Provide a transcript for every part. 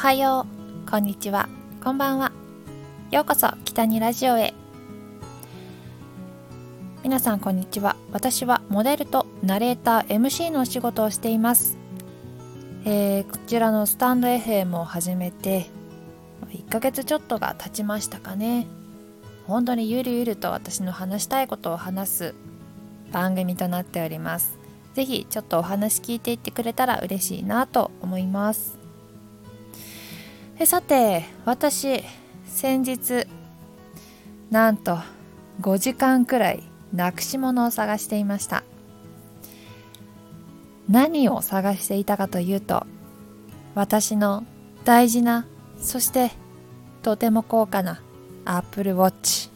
はよう、こんにちは、こんばんは。ようこそ北にラジオへ。皆さんこんにちは。私はモデルとナレーター、MC のお仕事をしています。えー、こちらのスタンド FM を始めて1ヶ月ちょっとが経ちましたかね。本当にゆるゆると私の話したいことを話す番組となっております。ぜひちょっとお話聞いていってくれたら嬉しいなと思います。えさて私先日なんと5時間くらいなくし物を探していました。何を探していたかというと私の大事なそしてとても高価な Apple Watch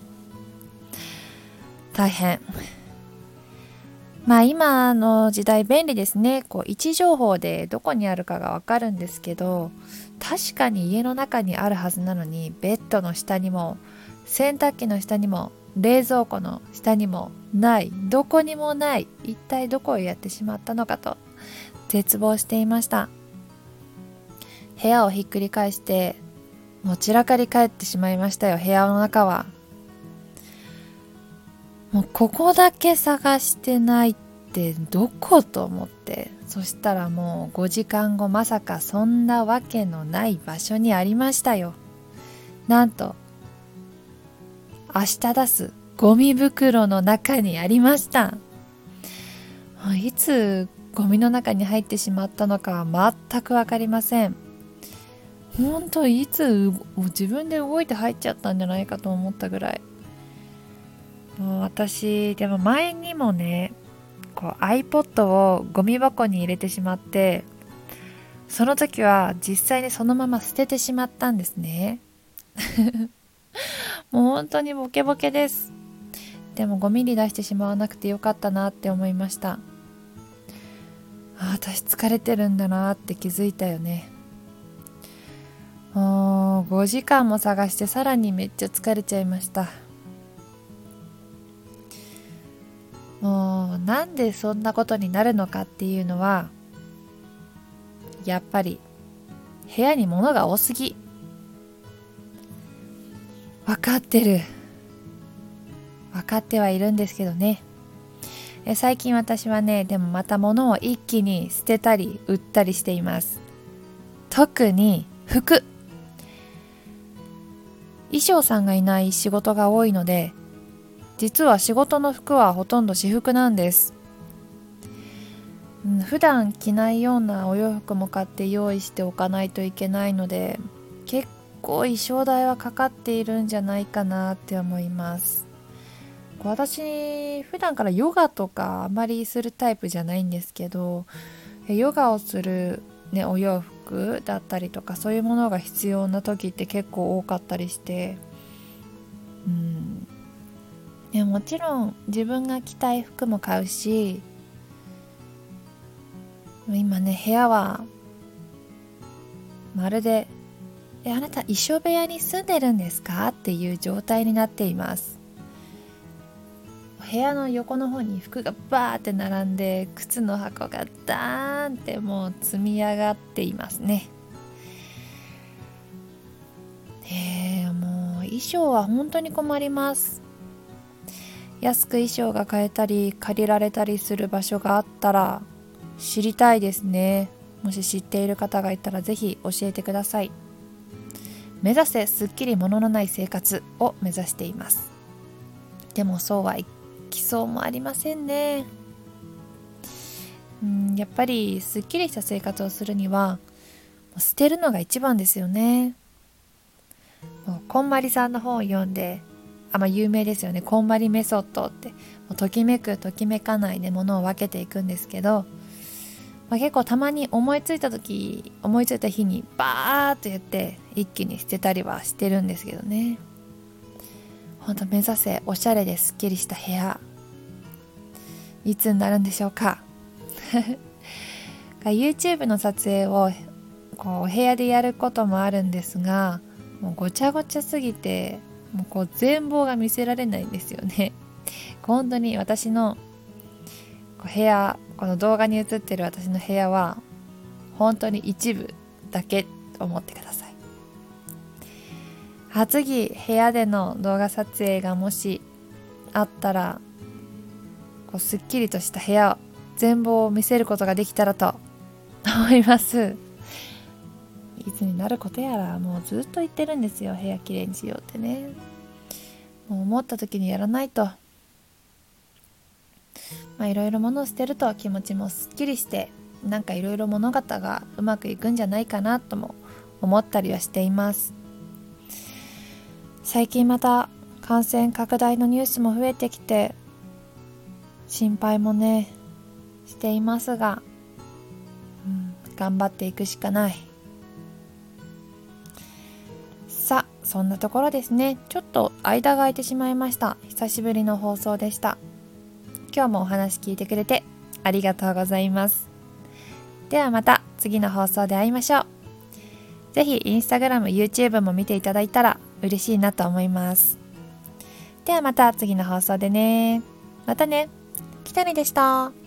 大変。まあ今の時代便利ですね。こう位置情報でどこにあるかがわかるんですけど確かに家の中にあるはずなのにベッドの下にも洗濯機の下にも冷蔵庫の下にもないどこにもない一体どこをやってしまったのかと絶望していました。部屋をひっくり返してもう散らかり返ってしまいましたよ。部屋の中は。もうここだけ探してないってどこと思って。そしたらもう5時間後まさかそんなわけのない場所にありましたよ。なんと明日出すゴミ袋の中にありました。いつゴミの中に入ってしまったのかは全く分かりません。本当いつ自分で動いて入っちゃったんじゃないかと思ったぐらい。もう私でも前にもねこう iPod をゴミ箱に入れてしまってその時は実際にそのまま捨ててしまったんですね。もう本当にボケボケです。でもゴミに出してしまわなくてよかったなって思いました。あ私疲れてるんだなって気づいたよね。もう5時間も探してさらにめっちゃ疲れちゃいました。なんでそんなことになるのかっていうのはやっぱり部屋に物が多すぎ。分かってる。分かってはいるんですけどね。最近私はねでもまた物を一気に捨てたり売ったりしています。特に服。衣装さんがいない仕事が多いので実は仕事の服はほとんど私服なんです、うん、普段着ないようなお洋服も買って用意しておかないといけないので結構衣装代はかかっているんじゃないかなって思います。私普段からヨガとかあまりするタイプじゃないんですけどヨガをする、ね、お洋服だったりとかそういうものが必要な時って結構多かったりしてうんいやもちろん自分が着たい服も買うし今ね部屋はまるで「えあなた衣装部屋に住んでるんですか?」っていう状態になっています。部屋の横の方に服がバーって並んで靴の箱がダーンってもう積み上がっていますね。えー、もう衣装は本当に困ります。安く衣装が買えたり借りられたりする場所があったら知りたいですね。もし知っている方がいたらぜひ教えてください。目指せすっきり物のない生活を目指しています。でもそうはいきそうもありませんね。うんやっぱりすっきりした生活をするには捨てるのが一番ですよね。もうこんまりさんの本を読んであまあ、有名ですよね。こんまりメソッドって。もうときめくときめかないでものを分けていくんですけど、まあ、結構たまに思いついた時思いついた日にバーッと言って一気に捨てたりはしてるんですけどね。ほんと目指せおしゃれですっきりした部屋。いつになるんでしょうか。YouTube の撮影をこう部屋でやることもあるんですがもうごちゃごちゃすぎてもうこう全貌が見せられないんですよね。本当に私の部屋この動画に映ってる私の部屋は本当に一部だけと思ってください。あ次部屋での動画撮影がもしあったらこうすっきりとした部屋全貌を見せることができたらと思います。いつになることやらもうずっと言ってるんですよ。部屋きれいにしようってね。もう思った時にやらないと。まあいろいろ物を捨てると気持ちもすっきりしてなんかいろいろ物事がうまくいくんじゃないかなとも思ったりはしています。最近また感染拡大のニュースも増えてきて心配もねしていますが、うん、頑張っていくしかない。そんなところですね。ちょっと間が空いてしまいました。久しぶりの放送でした。今日もお話聞いてくれてありがとうございます。ではまた次の放送で会いましょう。ぜひインスタグラム YouTube も見ていただいたら嬉しいなと思います。ではまた次の放送でね。またね。きたりでした。